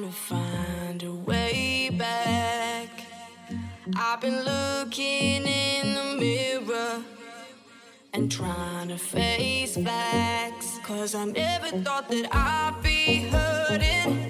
trying to find a way back. I've been looking in the mirror and trying to face facts. Cause I never thought that I'd be hurting,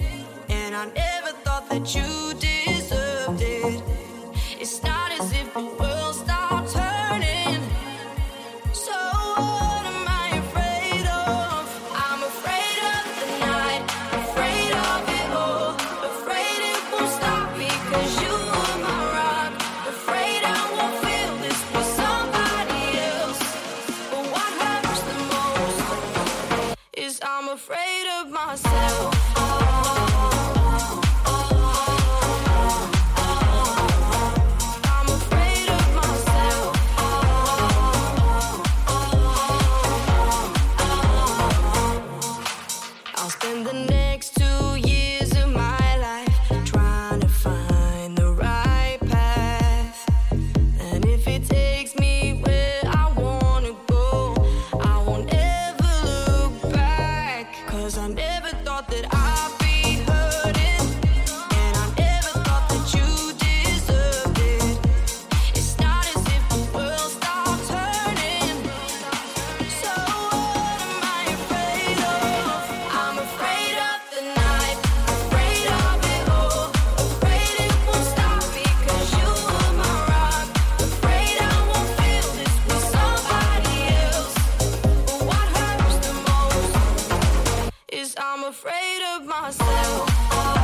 I'm afraid of myself.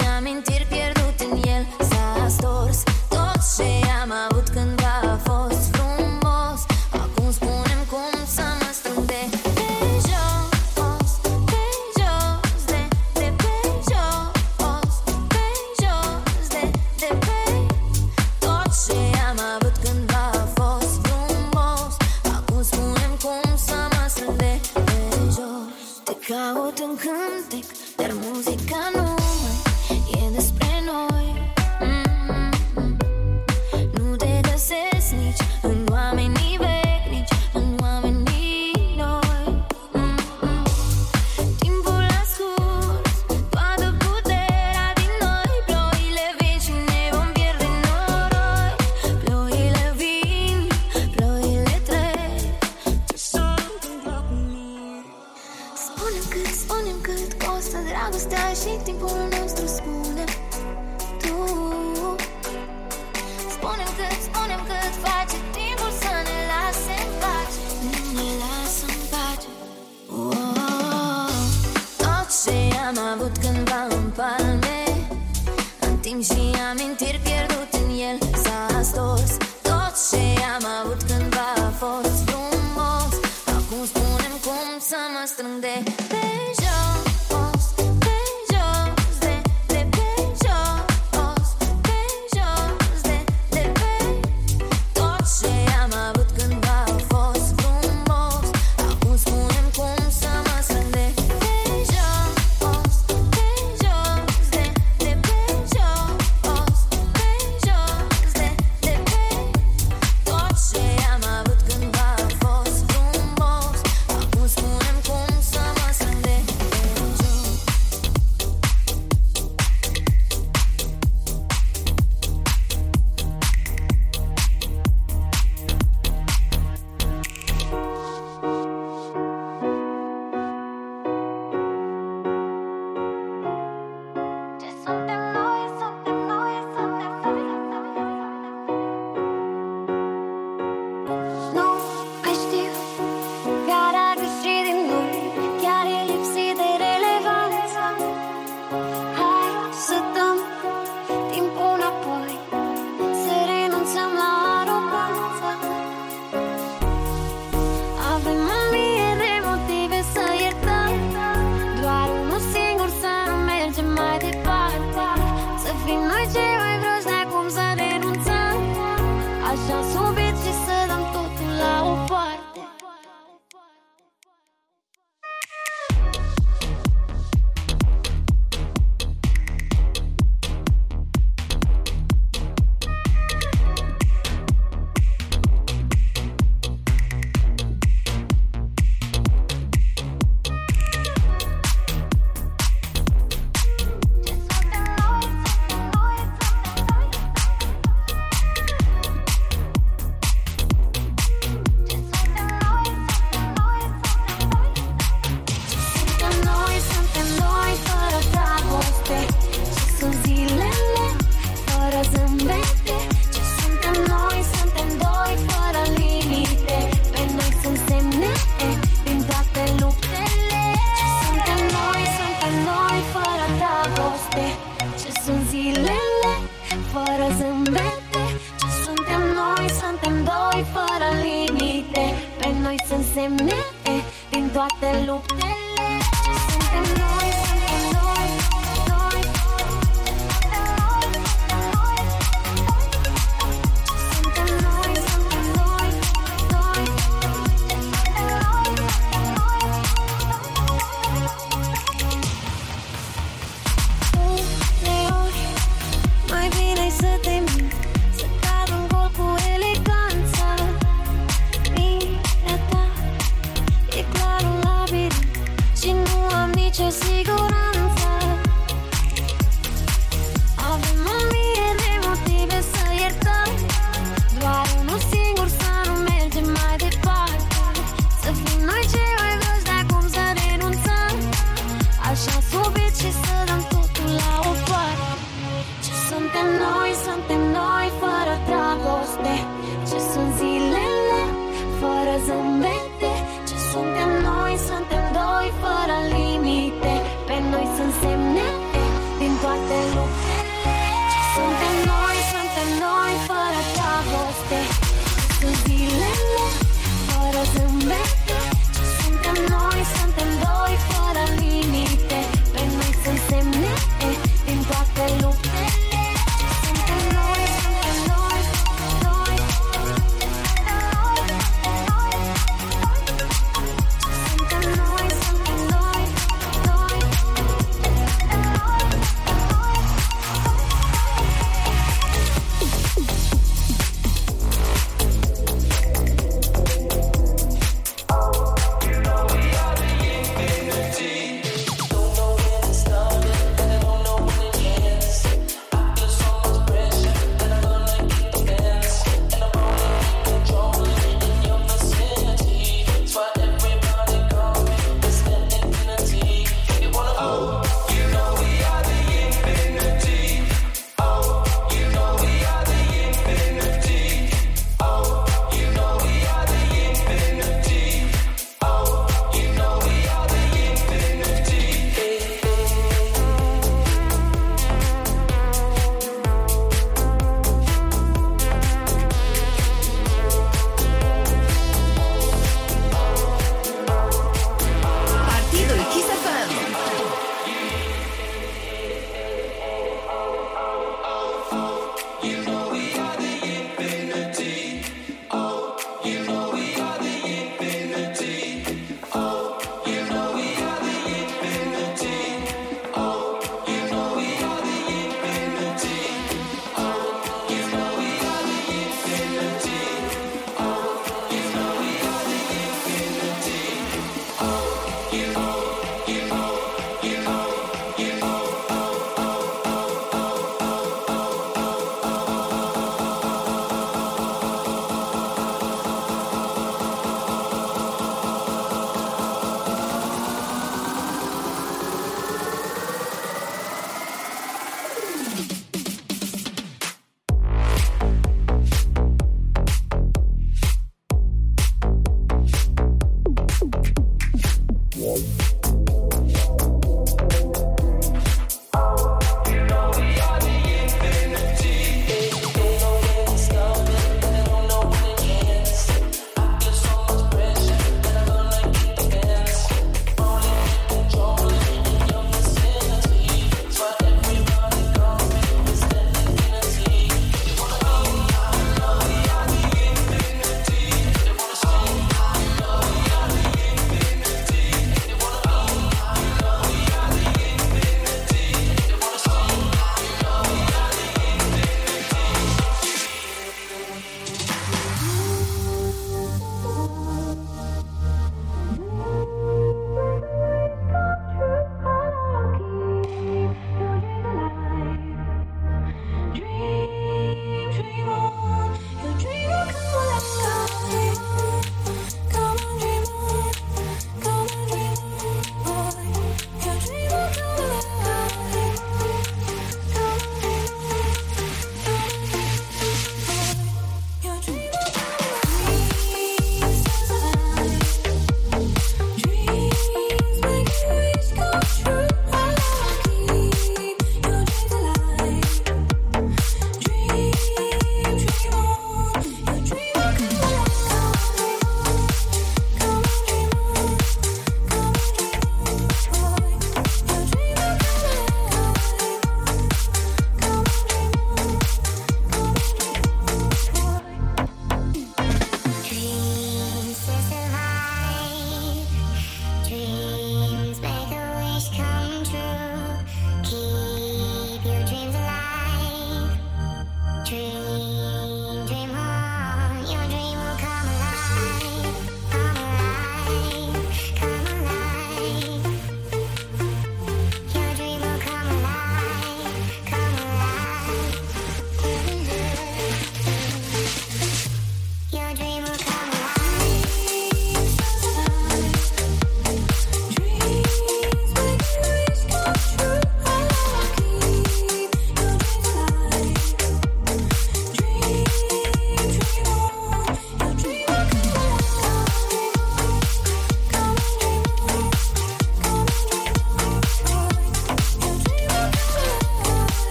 I'm in. fără zâmbete Ce suntem noi, suntem doi fără limite. Pe noi sunt semnete din toate lupte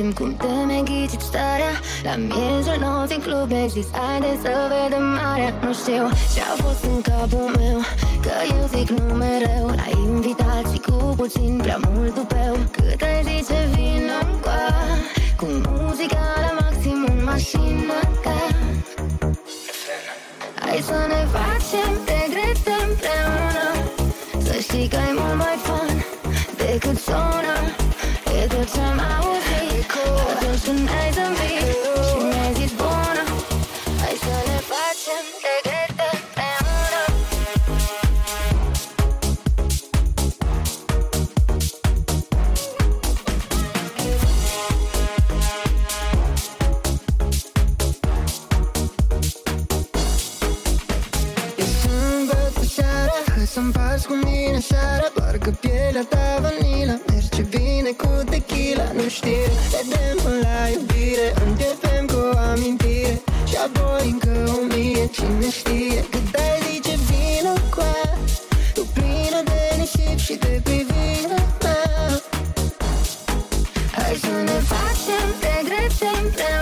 Simt cum te mi-ai starea La miezul nopții în club mi-ai zis Haide să vedem marea. Nu știu ce-a fost în capul meu Că eu zic nu mereu La invitații cu puțin prea mult dupeu. Cât ai zice vină încoa Cu muzica la maxim în mașină ca. Hai să ne facem de grețe împreună. Să știi că e mult mai fun decât sună E tot ce-am auzit 亲爱的。something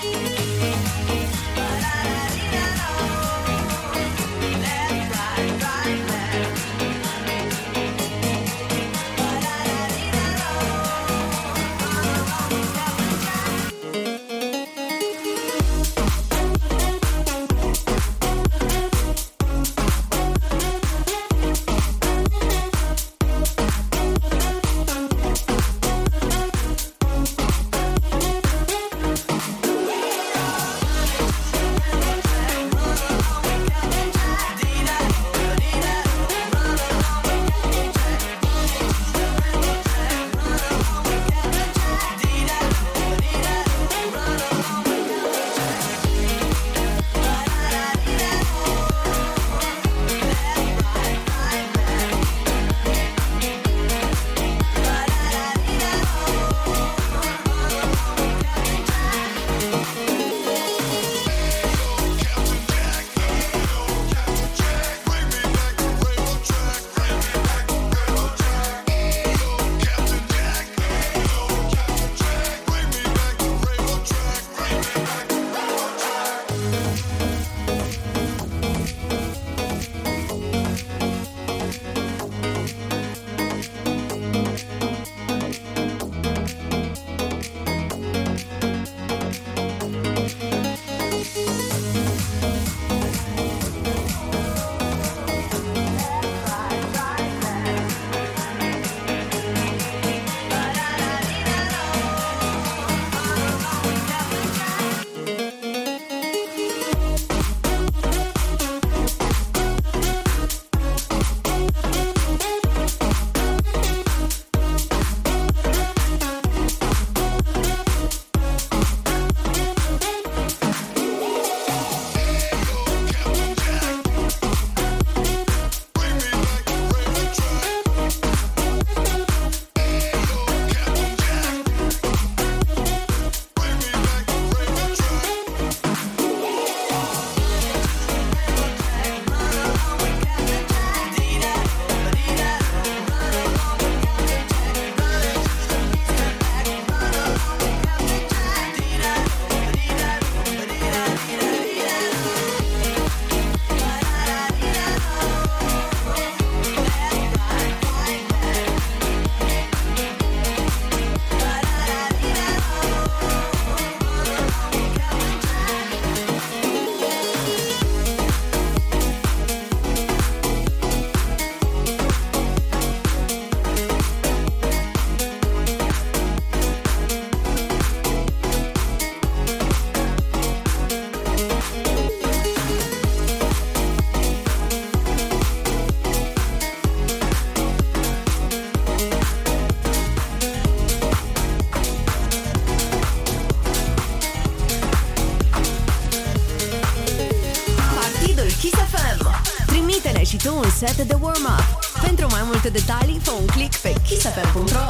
Bye. Detalii, fă un click pe kissfm.ro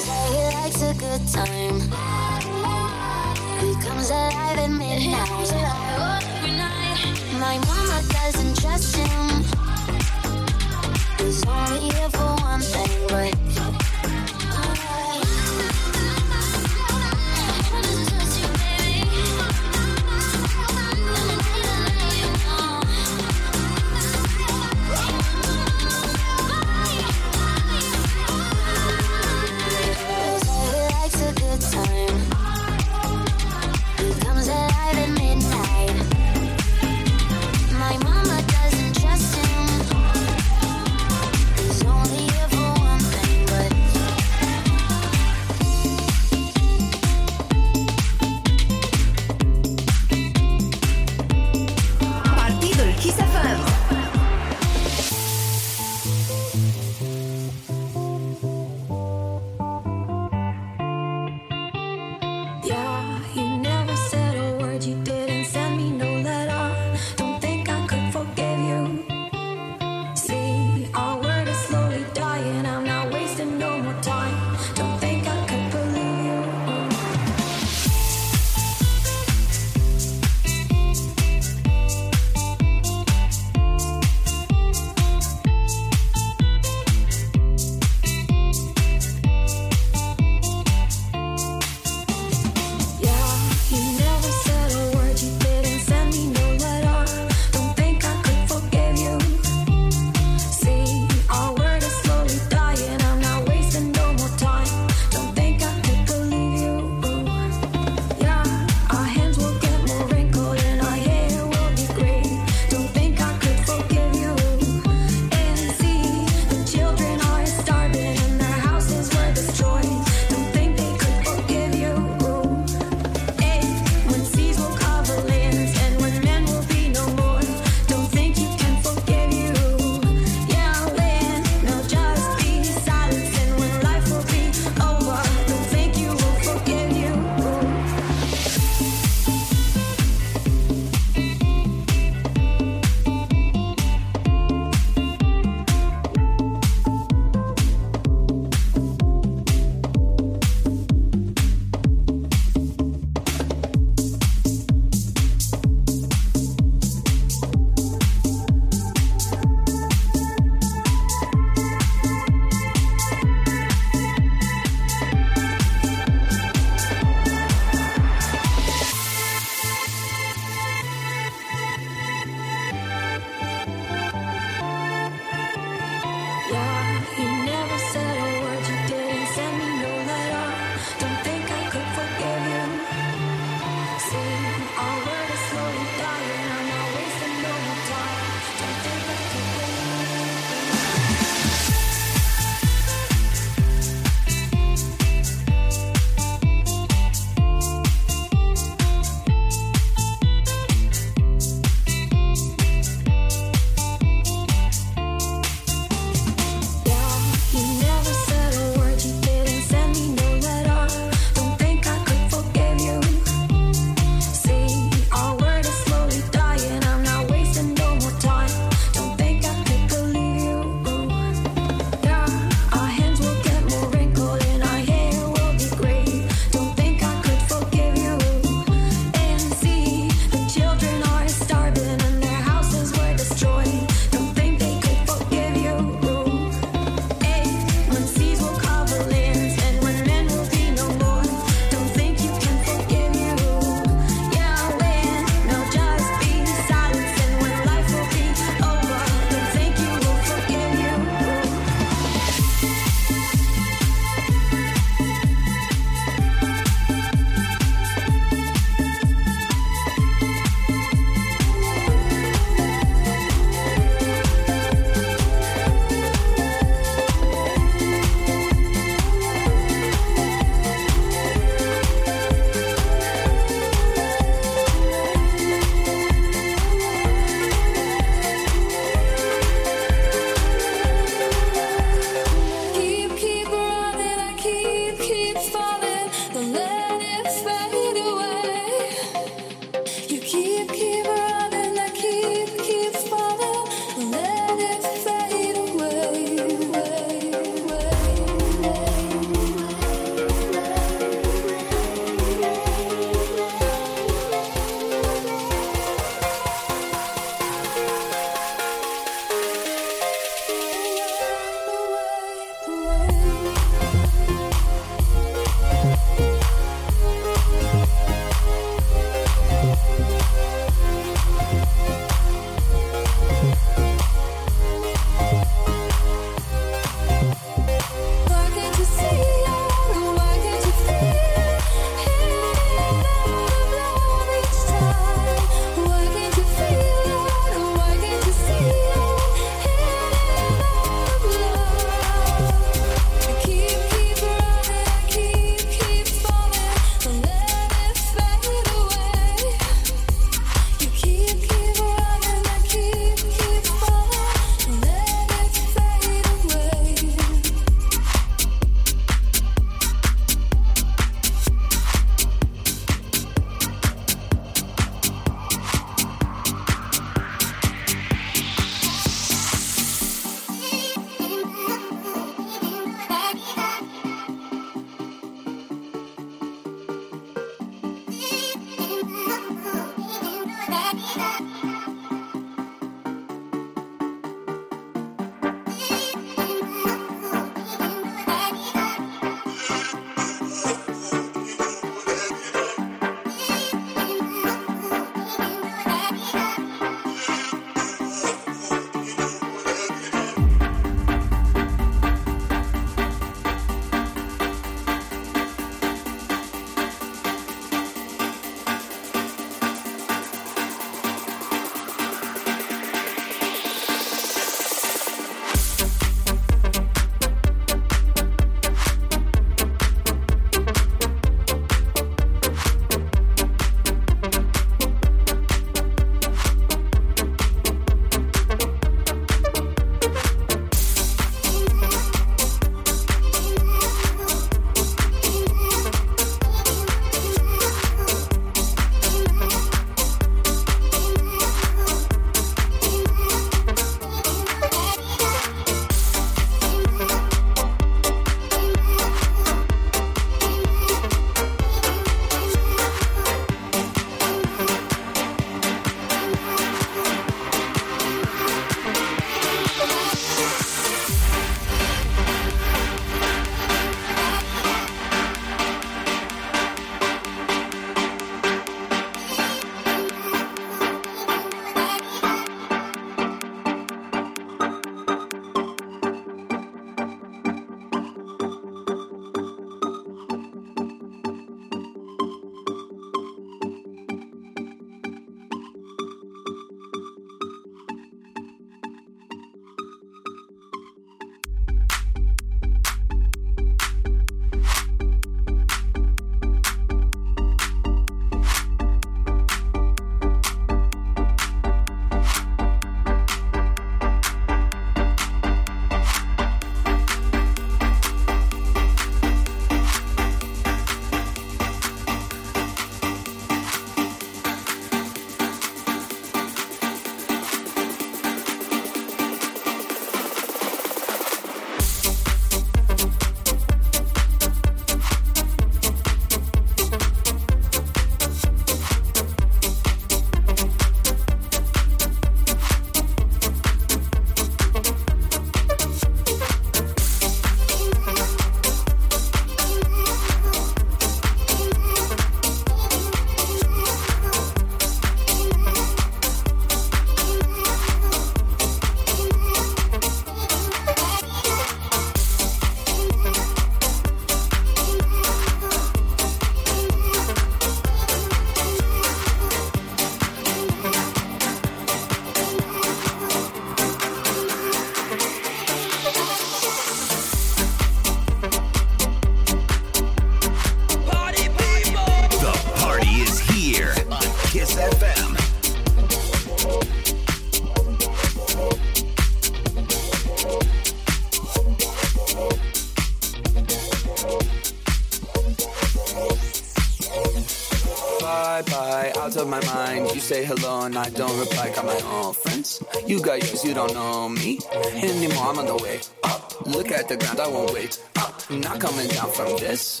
say hello and I don't reply. Got my own friends. You got yours, you don't know me anymore. I'm on the way up. Look at the ground, I won't wait up. Not coming down from this.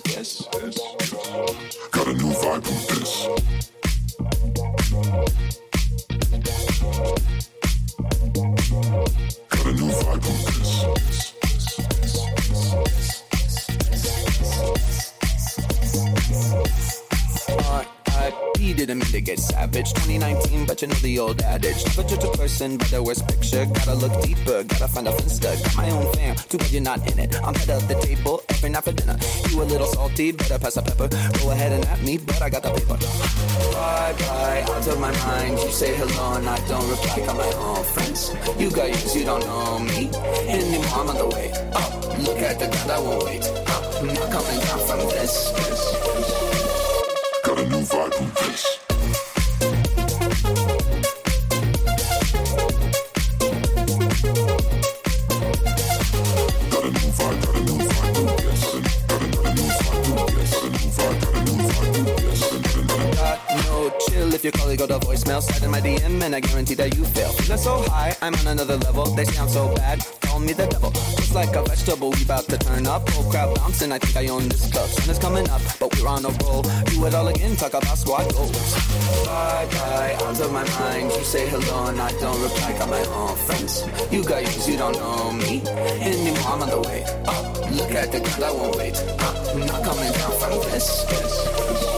The old adage. Judge a person by their worst picture. Gotta look deeper, gotta find a finsta. Got my own fam, too bad you're not in it. I'm head of the table every night for dinner. You a little salty, better pass the pepper. Go ahead and at me, but I got the paper. Bye bye, out of my mind. You say hello and I don't reply. Got my own friends. You got yours, you don't know me anymore. I'm on the way up. Look at the ground, I won't wait up. Not coming down from this. Guarantee that you fail. Feeling so high, I'm on another level. They sound so bad, call me the devil. Just like a vegetable, we about to turn up. Whole crowd bouncing, I think I own this club. Sun is coming up, but we're on a roll. Do it all again, talk about squad goals. Bye bye, out of my mind. You say hello and I don't reply. Got my own friends. You got yours, you don't know me anymore. I'm on the way up. Look at the ground, I won't wait up. Not coming down from this. got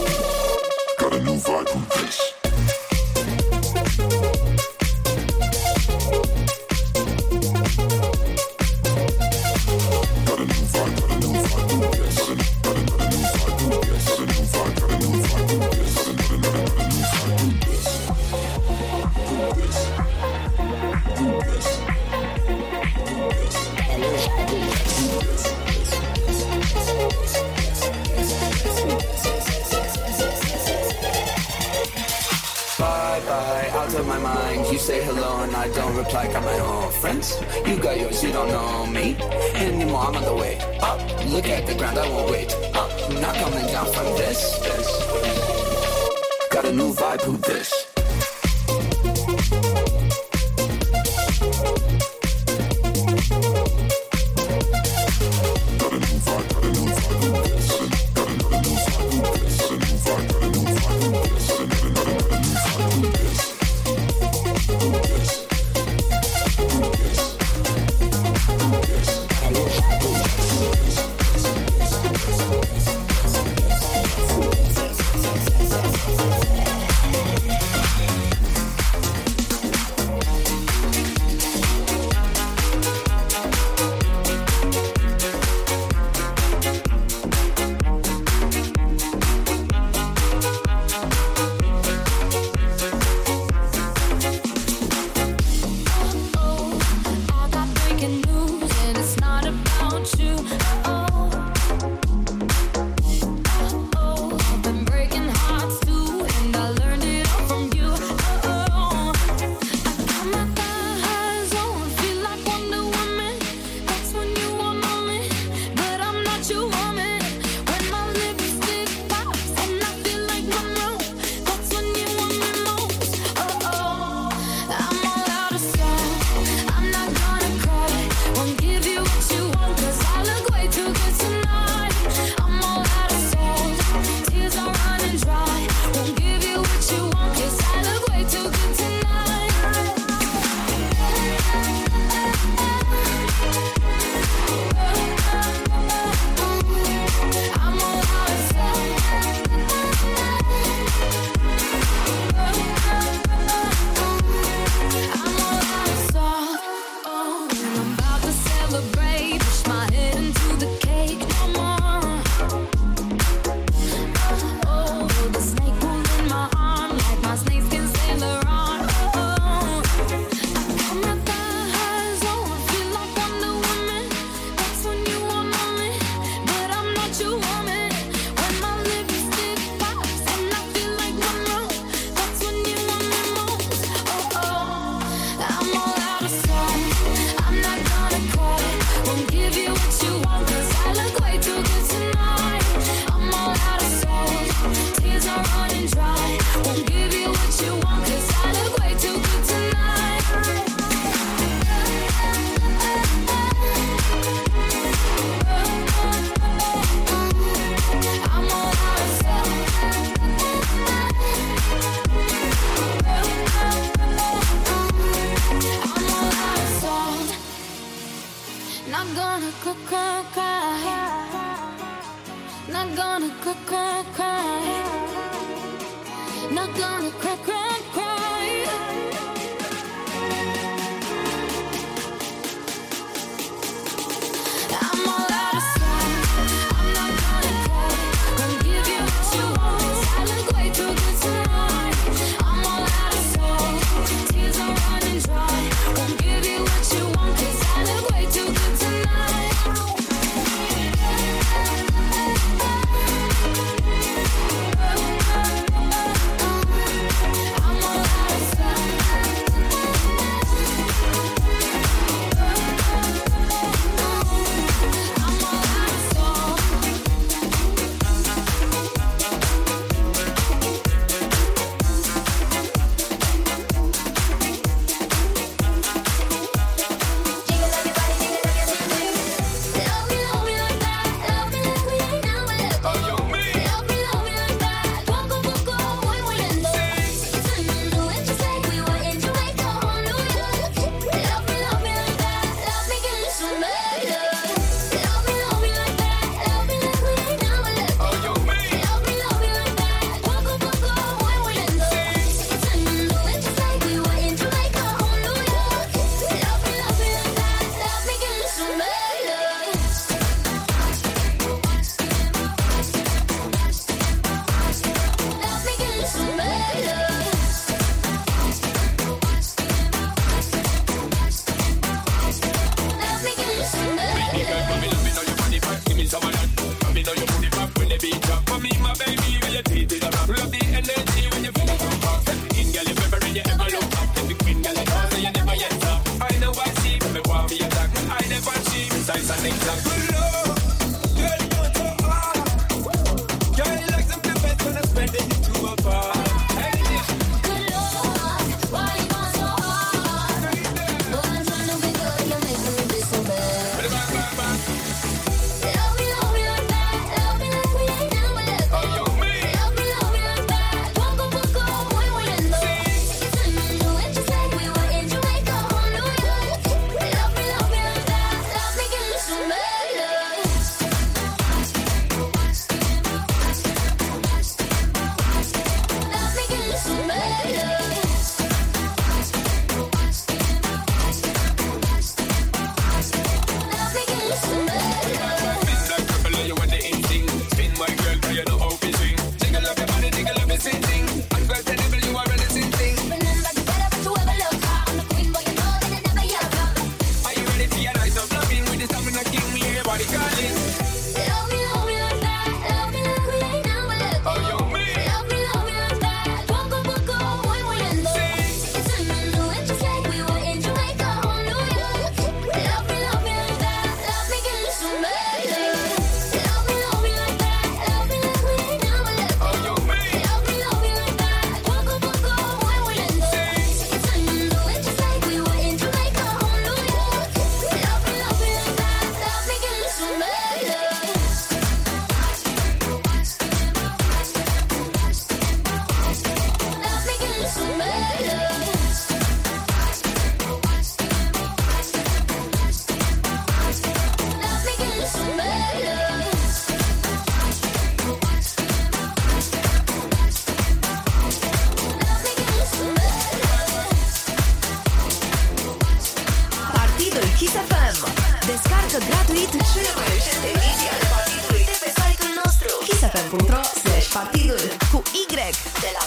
cele mai recente ediții ale partidului de pe site-ul nostru kissfm.ro slash partidul cu Y de la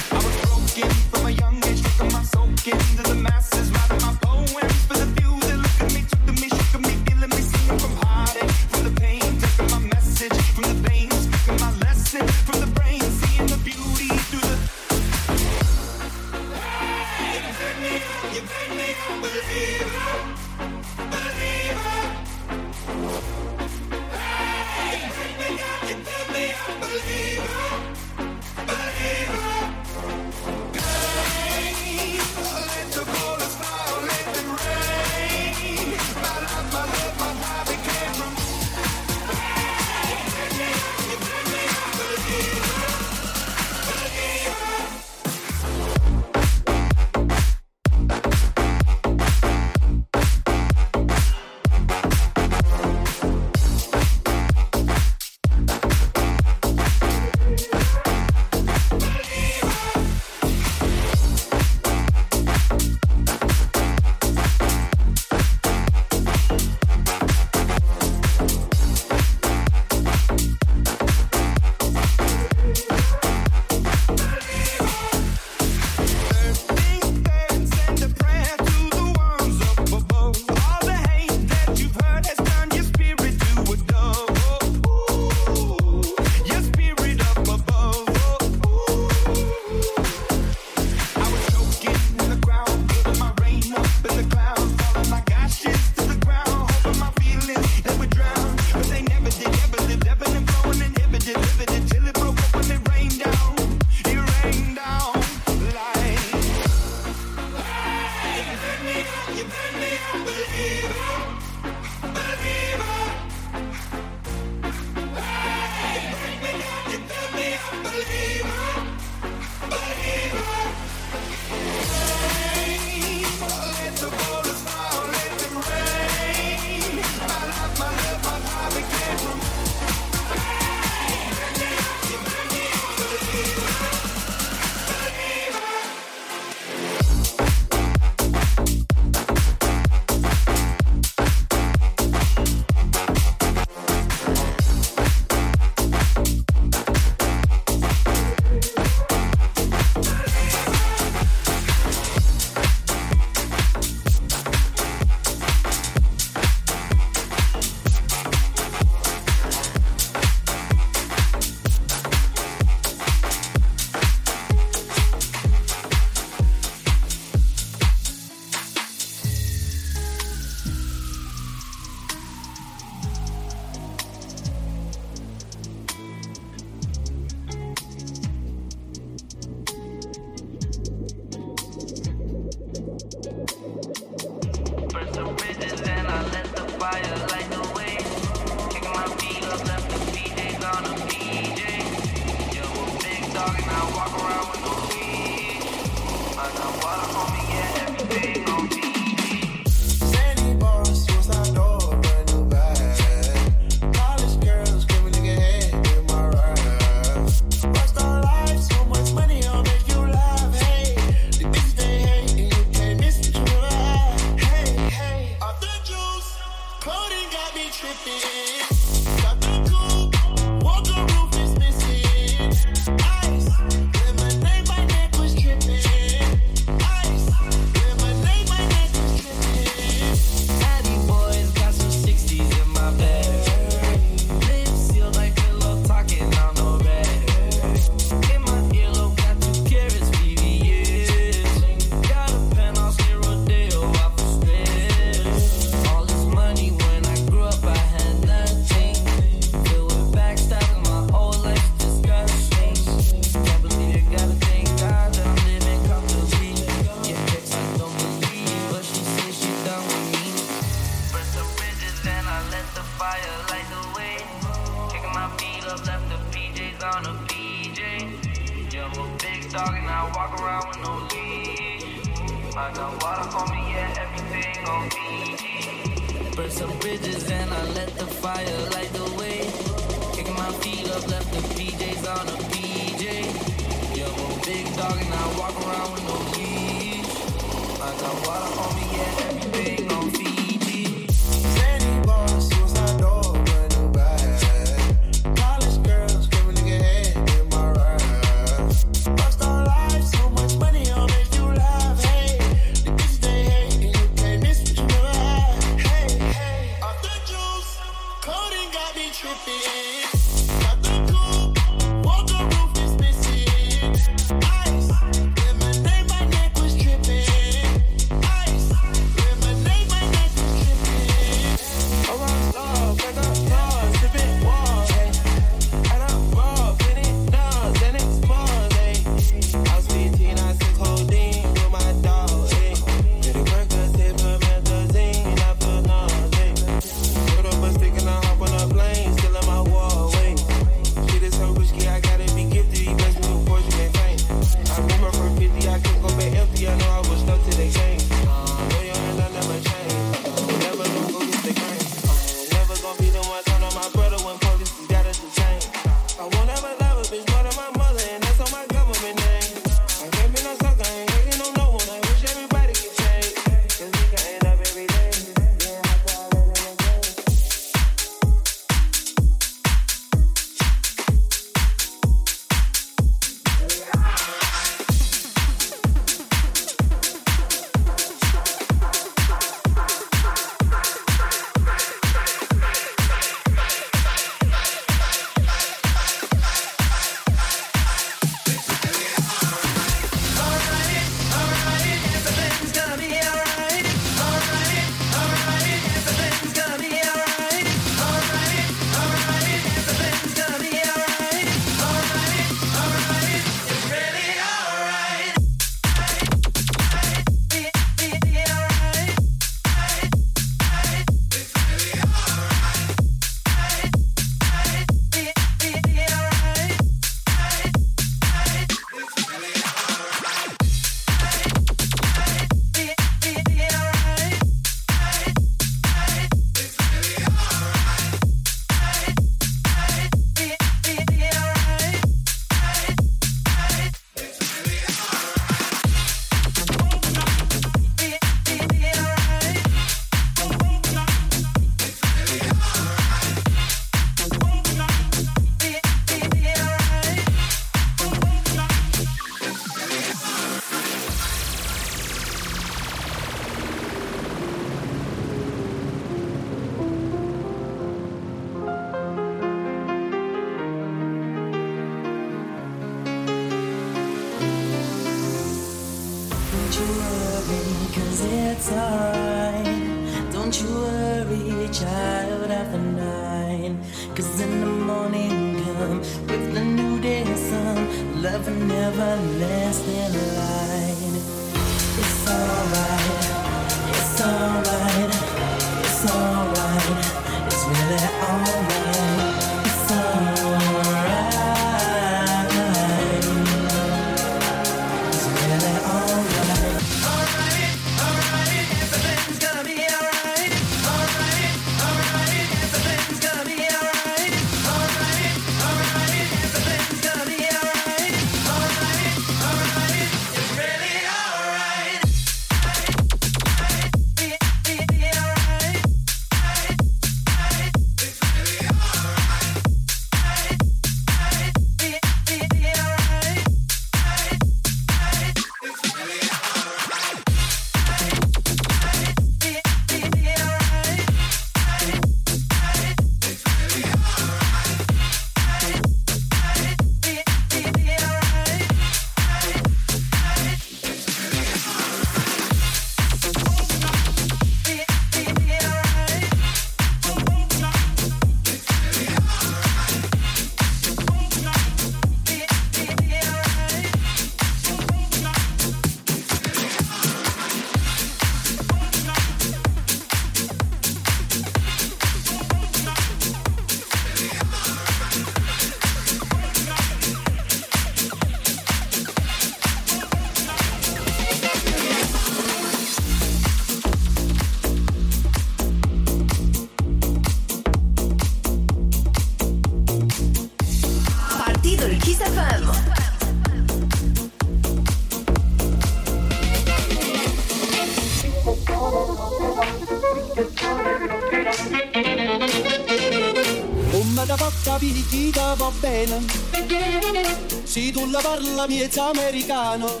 quando parla miez americano,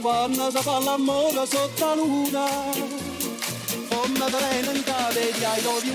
quando si fa l'amore sotto la luna, come veleno in cave di I love.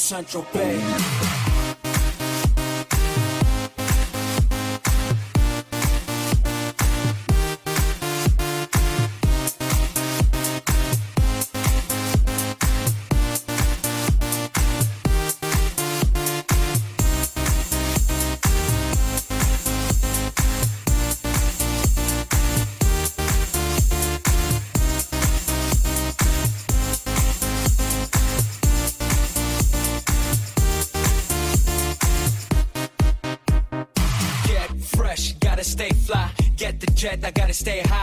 Central Bay. Stay high.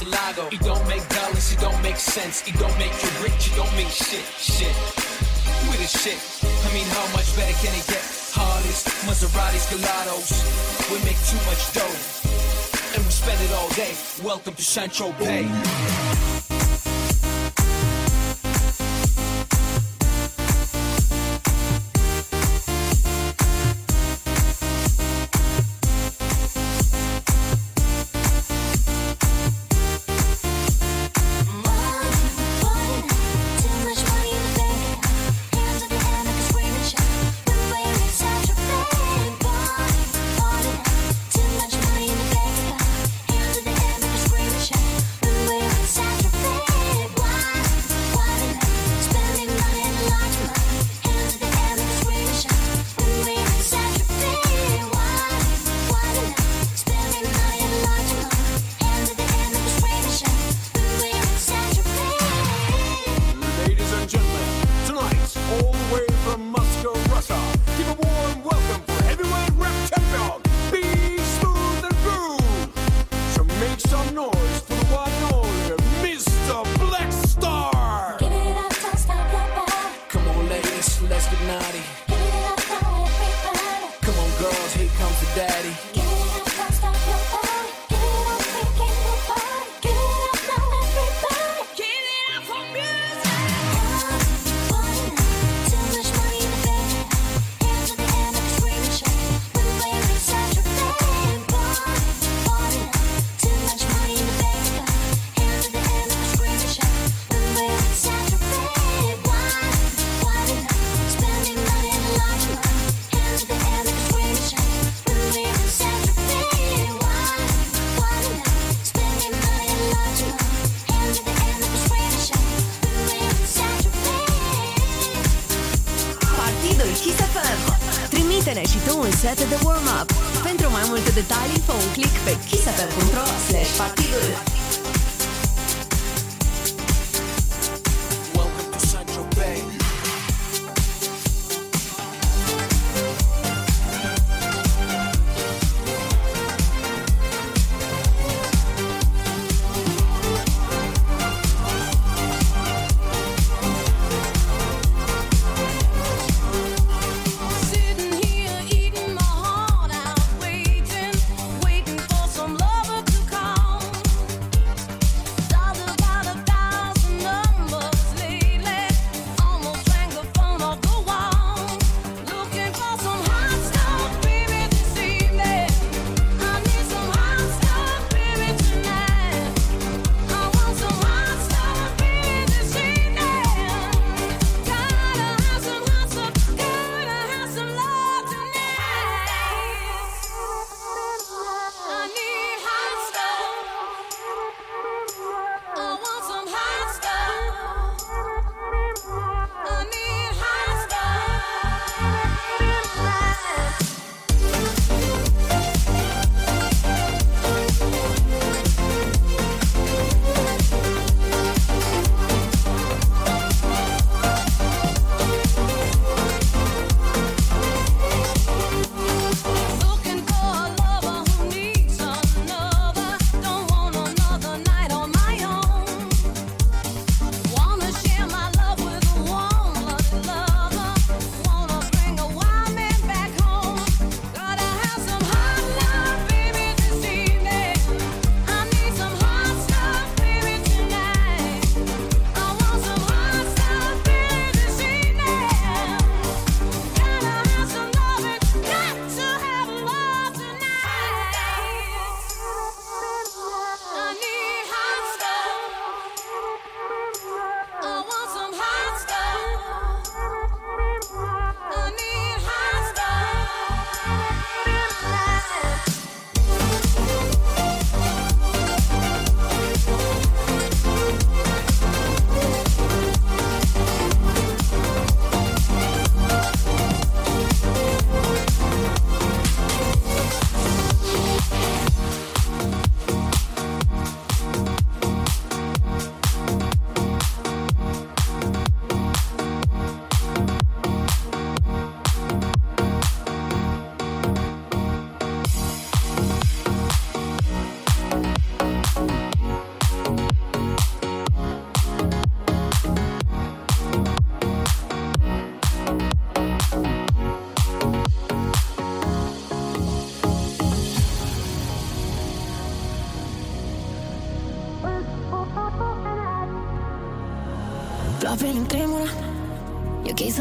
It don't make dollars, it don't make sense. It don't make you rich, it don't make shit, shit. with this shit. I mean, how much better can it get? Harleys, Maseratis, Gelatos. We make too much dough, and we spend it all day. Welcome to Central Bay.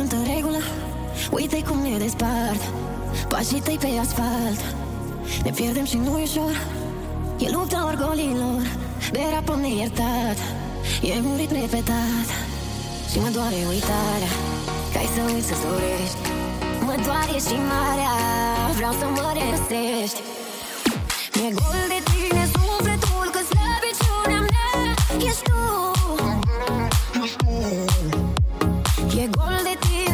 sunt în regulă. Uite cum ne despart Pașii tăi pe asfalt. Ne pierdem și nu e ușor. E lupta orgolilor Derapăm neiertat. E un ritm repetat. Și mă doare uitarea Că ai să uiți să dorești Mă doare și marea Vreau să mă resești Mi-e gol de tine sufletul Că slăbiciunea mea ești tu. Ești tu. llegó el de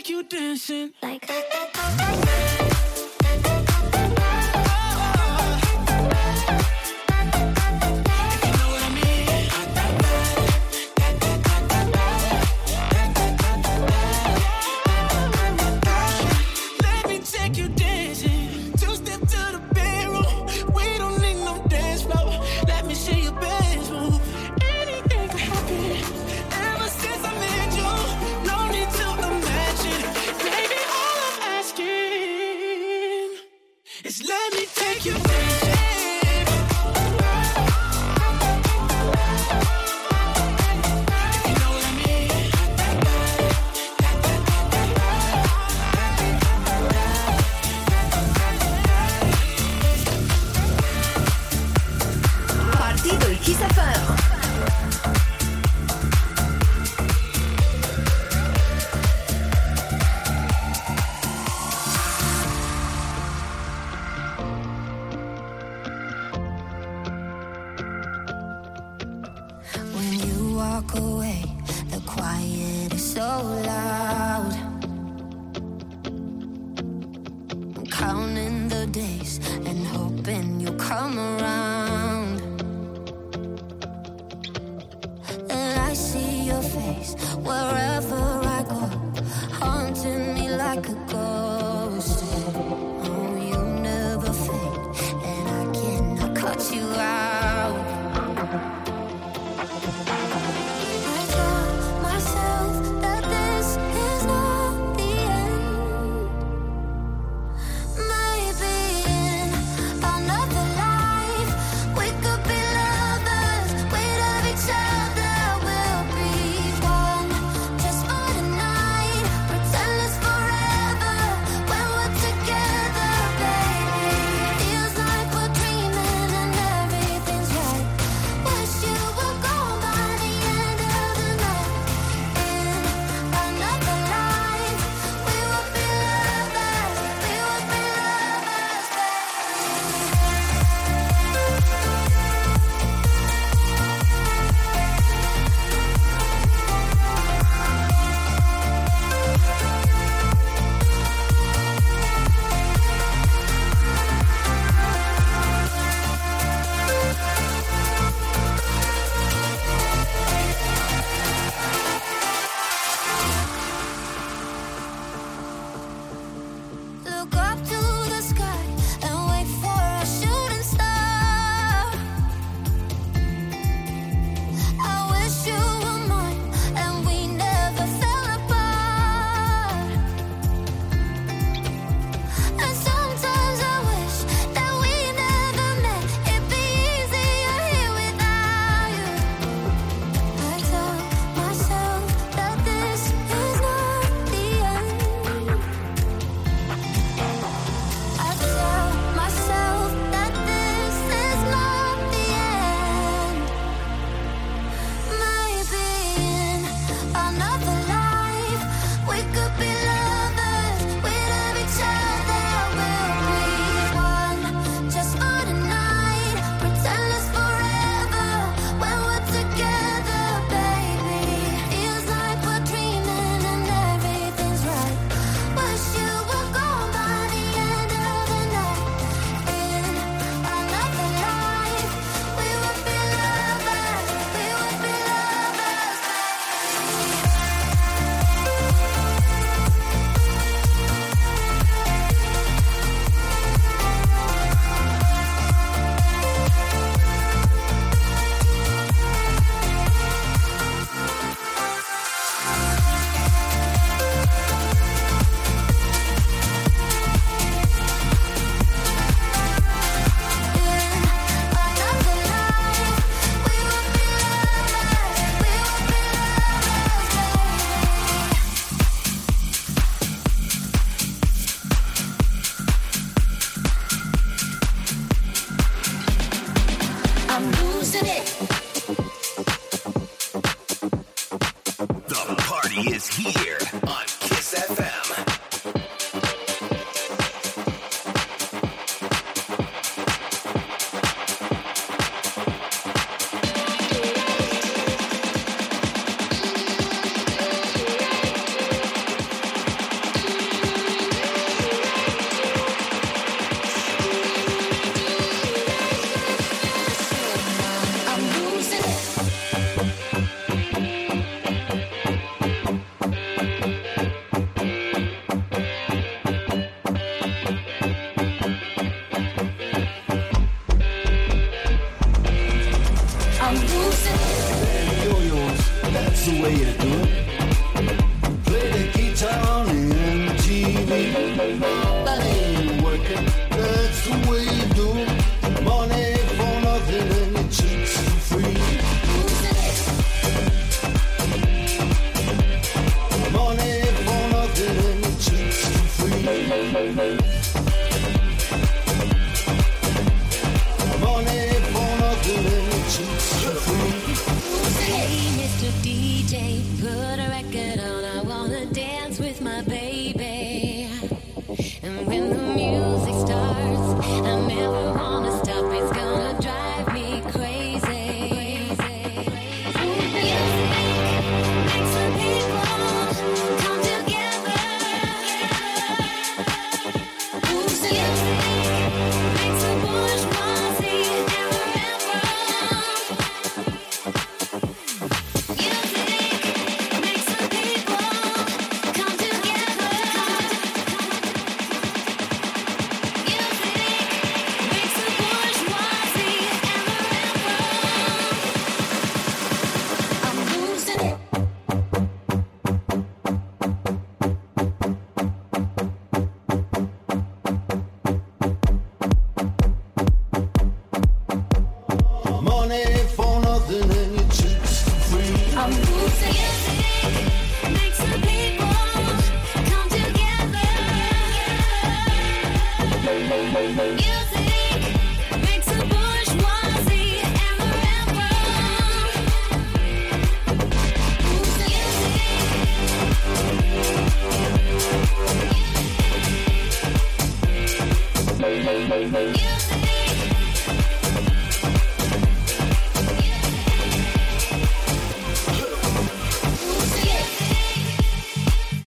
take you dancing. Like